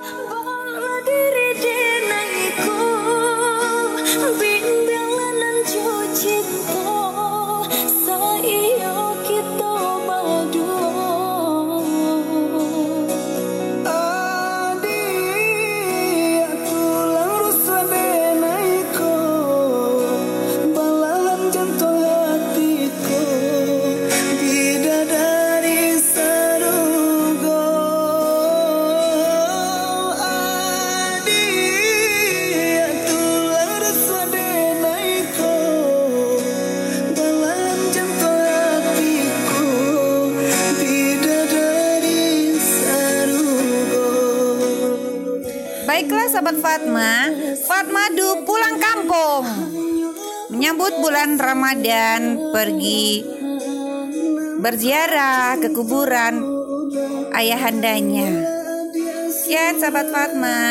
不管。Baiklah sahabat Fatma, Fatmadu pulang kampung. Menyambut bulan Ramadan, pergi berziarah ke kuburan ayahandanya. Ya, sahabat Fatma.